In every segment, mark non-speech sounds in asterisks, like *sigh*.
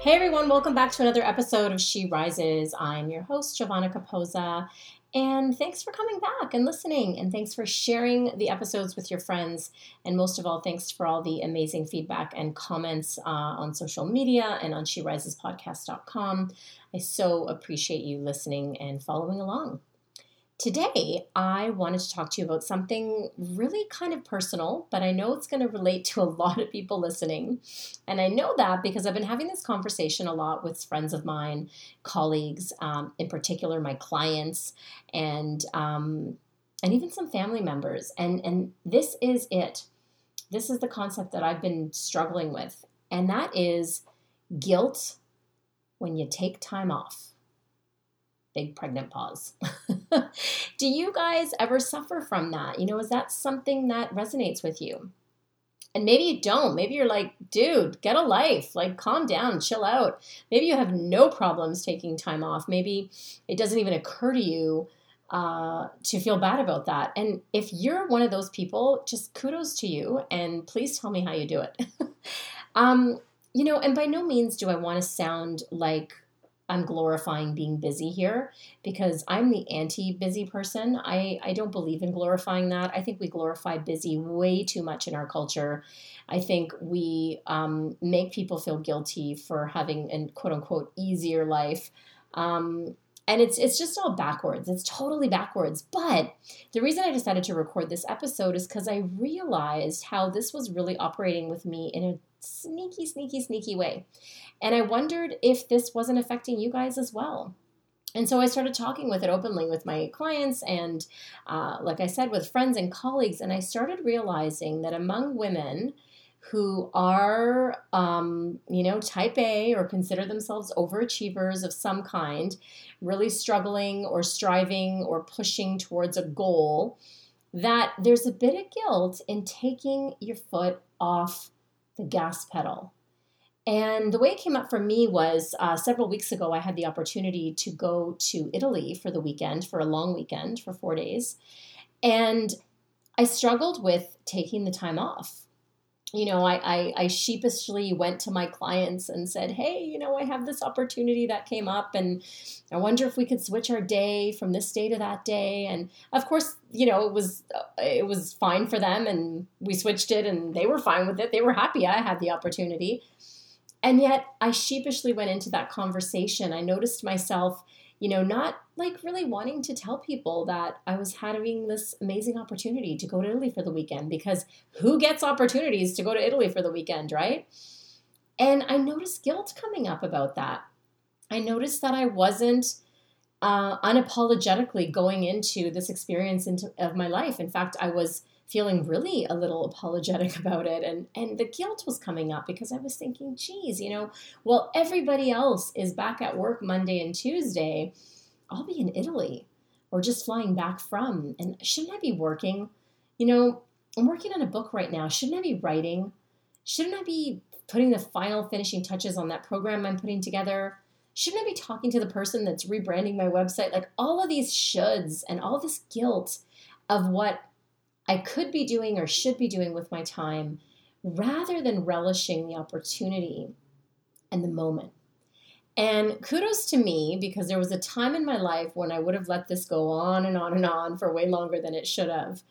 Hey everyone, welcome back to another episode of She Rises. I'm your host, Giovanna Capozza, and thanks for coming back and listening, and thanks for sharing the episodes with your friends. And most of all, thanks for all the amazing feedback and comments uh, on social media and on SheRisesPodcast.com. I so appreciate you listening and following along. Today, I wanted to talk to you about something really kind of personal, but I know it's going to relate to a lot of people listening. And I know that because I've been having this conversation a lot with friends of mine, colleagues, um, in particular my clients, and um, and even some family members. And and this is it. This is the concept that I've been struggling with, and that is guilt when you take time off big pregnant pause. *laughs* Do you guys ever suffer from that? You know, is that something that resonates with you? And maybe you don't. Maybe you're like, dude, get a life. Like, calm down, chill out. Maybe you have no problems taking time off. Maybe it doesn't even occur to you uh, to feel bad about that. And if you're one of those people, just kudos to you and please tell me how you do it. *laughs* um, you know, and by no means do I want to sound like I'm glorifying being busy here because I'm the anti busy person. I, I don't believe in glorifying that. I think we glorify busy way too much in our culture. I think we um, make people feel guilty for having a quote unquote easier life. Um, and it's it's just all backwards. It's totally backwards. But the reason I decided to record this episode is because I realized how this was really operating with me in a sneaky, sneaky, sneaky way. And I wondered if this wasn't affecting you guys as well. And so I started talking with it openly with my clients and, uh, like I said, with friends and colleagues. And I started realizing that among women who are, um, you know, type A or consider themselves overachievers of some kind, really struggling or striving or pushing towards a goal, that there's a bit of guilt in taking your foot off the gas pedal. And the way it came up for me was uh, several weeks ago, I had the opportunity to go to Italy for the weekend, for a long weekend, for four days. And I struggled with taking the time off you know, I, I, I, sheepishly went to my clients and said, Hey, you know, I have this opportunity that came up, and I wonder if we could switch our day from this day to that day. And of course, you know, it was it was fine for them, and we switched it, and they were fine with it. They were happy I had the opportunity. And yet, I sheepishly went into that conversation. I noticed myself you know, not like really wanting to tell people that I was having this amazing opportunity to go to Italy for the weekend because who gets opportunities to go to Italy for the weekend, right? And I noticed guilt coming up about that. I noticed that I wasn't uh, unapologetically going into this experience into, of my life. In fact, I was feeling really a little apologetic *laughs* about it and and the guilt was coming up because I was thinking geez you know well everybody else is back at work Monday and Tuesday. I'll be in Italy or just flying back from and shouldn't I be working? You know I'm working on a book right now. Shouldn't I be writing? Shouldn't I be putting the final finishing touches on that program I'm putting together? Shouldn't I be talking to the person that's rebranding my website? Like all of these shoulds and all this guilt of what I could be doing or should be doing with my time rather than relishing the opportunity and the moment. And kudos to me because there was a time in my life when I would have let this go on and on and on for way longer than it should have.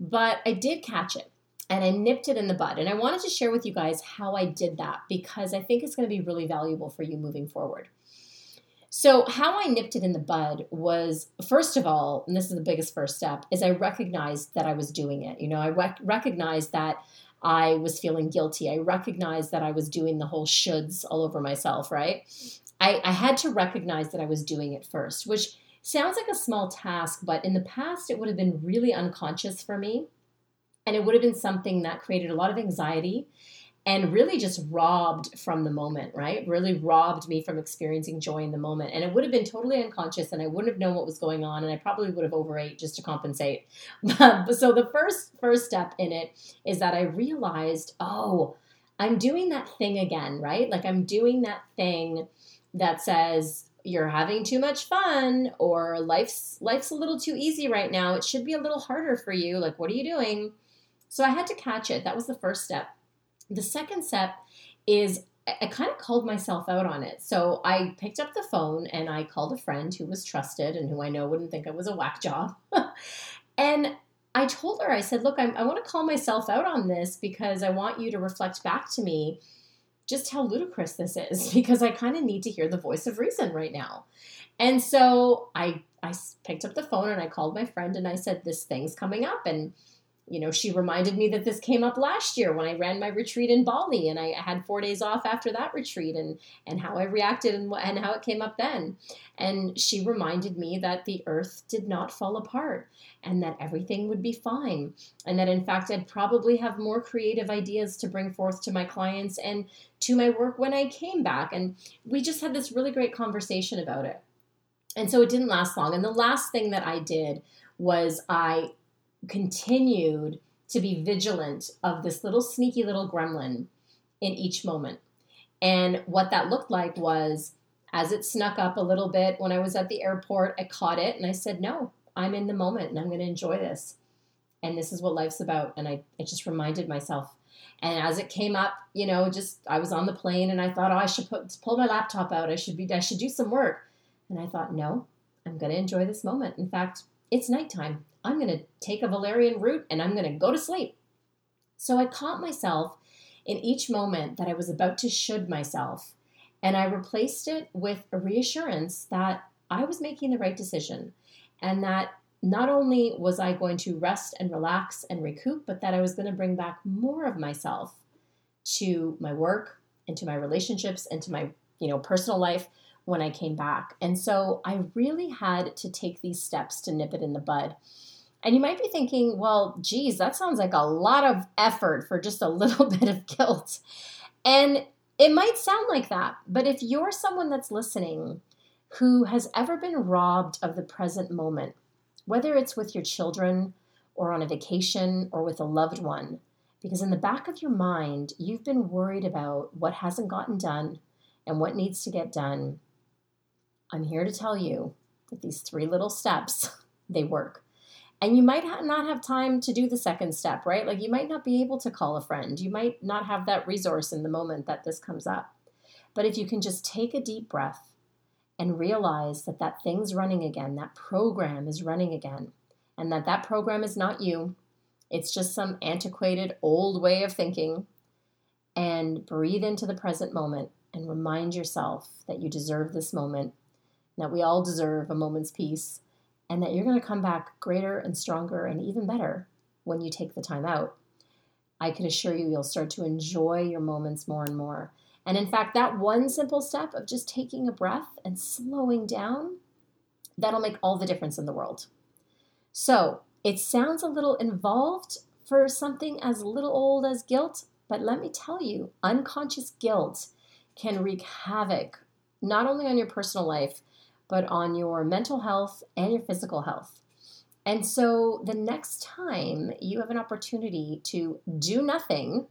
But I did catch it and I nipped it in the bud. And I wanted to share with you guys how I did that because I think it's going to be really valuable for you moving forward. So, how I nipped it in the bud was first of all, and this is the biggest first step, is I recognized that I was doing it. You know, I rec- recognized that I was feeling guilty. I recognized that I was doing the whole shoulds all over myself, right? I, I had to recognize that I was doing it first, which sounds like a small task, but in the past, it would have been really unconscious for me. And it would have been something that created a lot of anxiety and really just robbed from the moment, right? Really robbed me from experiencing joy in the moment. And it would have been totally unconscious and I wouldn't have known what was going on and I probably would have overate just to compensate. *laughs* so the first first step in it is that I realized, oh, I'm doing that thing again, right? Like I'm doing that thing that says you're having too much fun or life's life's a little too easy right now. It should be a little harder for you. Like what are you doing? So I had to catch it. That was the first step. The second step is I kind of called myself out on it. So I picked up the phone and I called a friend who was trusted and who I know wouldn't think I was a whack job. *laughs* and I told her, I said, look, I'm, i want to call myself out on this because I want you to reflect back to me just how ludicrous this is *laughs* because I kind of need to hear the voice of reason right now. And so I I picked up the phone and I called my friend and I said, this thing's coming up and you know, she reminded me that this came up last year when I ran my retreat in Bali and I had four days off after that retreat and, and how I reacted and, and how it came up then. And she reminded me that the earth did not fall apart and that everything would be fine. And that in fact, I'd probably have more creative ideas to bring forth to my clients and to my work when I came back. And we just had this really great conversation about it. And so it didn't last long. And the last thing that I did was I continued to be vigilant of this little sneaky little gremlin in each moment. And what that looked like was as it snuck up a little bit when I was at the airport, I caught it and I said, No, I'm in the moment and I'm going to enjoy this. And this is what life's about. And I, I just reminded myself. And as it came up, you know, just I was on the plane and I thought, oh, I should put, pull my laptop out. I should be, I should do some work. And I thought, no, I'm going to enjoy this moment. In fact, it's nighttime. I'm going to take a valerian root and I'm going to go to sleep. So I caught myself in each moment that I was about to should myself, and I replaced it with a reassurance that I was making the right decision and that not only was I going to rest and relax and recoup, but that I was going to bring back more of myself to my work and to my relationships and to my you know personal life when I came back. And so I really had to take these steps to nip it in the bud. And you might be thinking, well, geez, that sounds like a lot of effort for just a *laughs* little bit of guilt. And it might sound like that, but if you're someone that's listening who has ever been robbed of the present moment, whether it's with your children or on a vacation or with a loved one, because in the back of your mind, you've been worried about what hasn't gotten done and what needs to get done, I'm here to tell you that these three little steps, *laughs* they work. And you might not have time to do the second step, right? Like you might not be able to call a friend. You might not have that resource in the moment that this comes up. But if you can just take a deep breath and realize that that thing's running again, that program is running again, and that that program is not you, it's just some antiquated old way of thinking, and breathe into the present moment and remind yourself that you deserve this moment, that we all deserve a moment's peace and that you're going to come back greater and stronger and even better when you take the time out. I can assure you, you'll start to enjoy your moments more and more. And in fact, that one simple step of just taking a breath and slowing down, that'll make all the difference in the world. So it sounds a little involved for something as little old as guilt, but let me tell you, unconscious guilt can wreak havoc not only on your personal life, but on your mental health and your physical health. And so the next time you have an opportunity to do nothing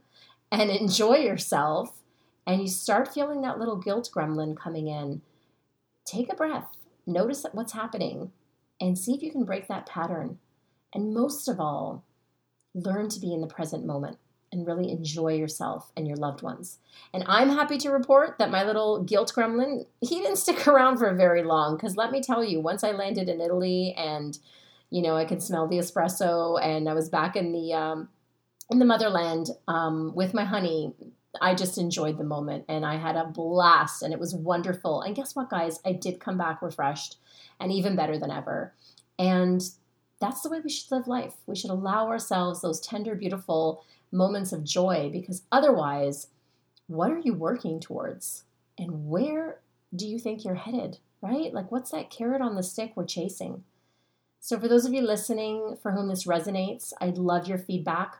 and *laughs* enjoy yourself, and you start feeling that little guilt gremlin coming in, take a breath, notice what's happening, and see if you can break that pattern. And most of all, learn to be in the present moment and really enjoy yourself and your loved ones. And I'm happy to report that my little guilt gremlin, he didn't stick *laughs* around for very long because let me tell you, once I landed in Italy and you know, I could smell the espresso and I was back in the um, in the motherland um, with my honey. I just enjoyed the moment and I had a blast and it was wonderful. And guess what, guys? I did come back refreshed and even better than ever. And that's the way we should live life. We should allow ourselves those tender, beautiful moments of joy because otherwise, what are you working towards? And where do you think you're headed? right? Like, what's that carrot on the stick we're chasing? So, for those of you listening for whom this resonates, I'd love your feedback.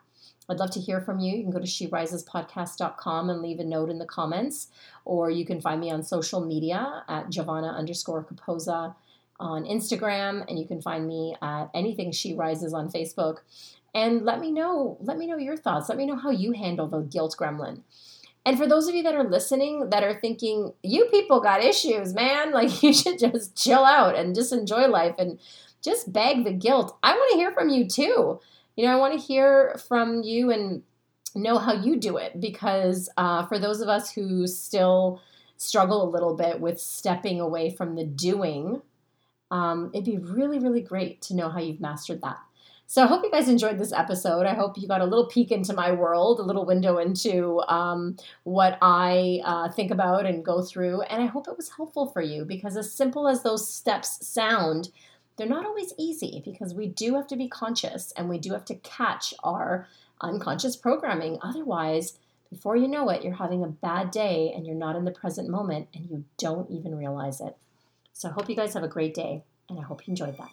I'd love to hear from you. You can go to sherisespodcast.com and leave a note in the comments, or you can find me on social media at Giovanna underscore Capozza on Instagram, and you can find me at anything She Rises on Facebook. And let me know, let me know your thoughts. Let me know how you handle the guilt gremlin. And for those of you that are listening that are thinking, you people got issues, man, *laughs* like you should just chill out and just enjoy life and just bag the guilt. I want to hear from you too. You know, I want to hear from you and know how you do it because uh, for those of us who still struggle a little bit with stepping away from the doing, um, it'd be really, really great to know how you've mastered that. So I hope you guys enjoyed this episode. I hope you got a little peek into my world, a little window into um, what I uh, think about and go through. And I hope it was helpful for you because, as simple as those steps sound, they're not always easy because we do have to be conscious and we do have to catch our unconscious programming. Otherwise, before you know it, you're having a bad day and you're not in the present moment and you don't even realize it. So I hope you guys have a great day and I hope you enjoyed that.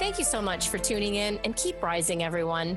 Thank you so much for tuning in and keep rising, everyone.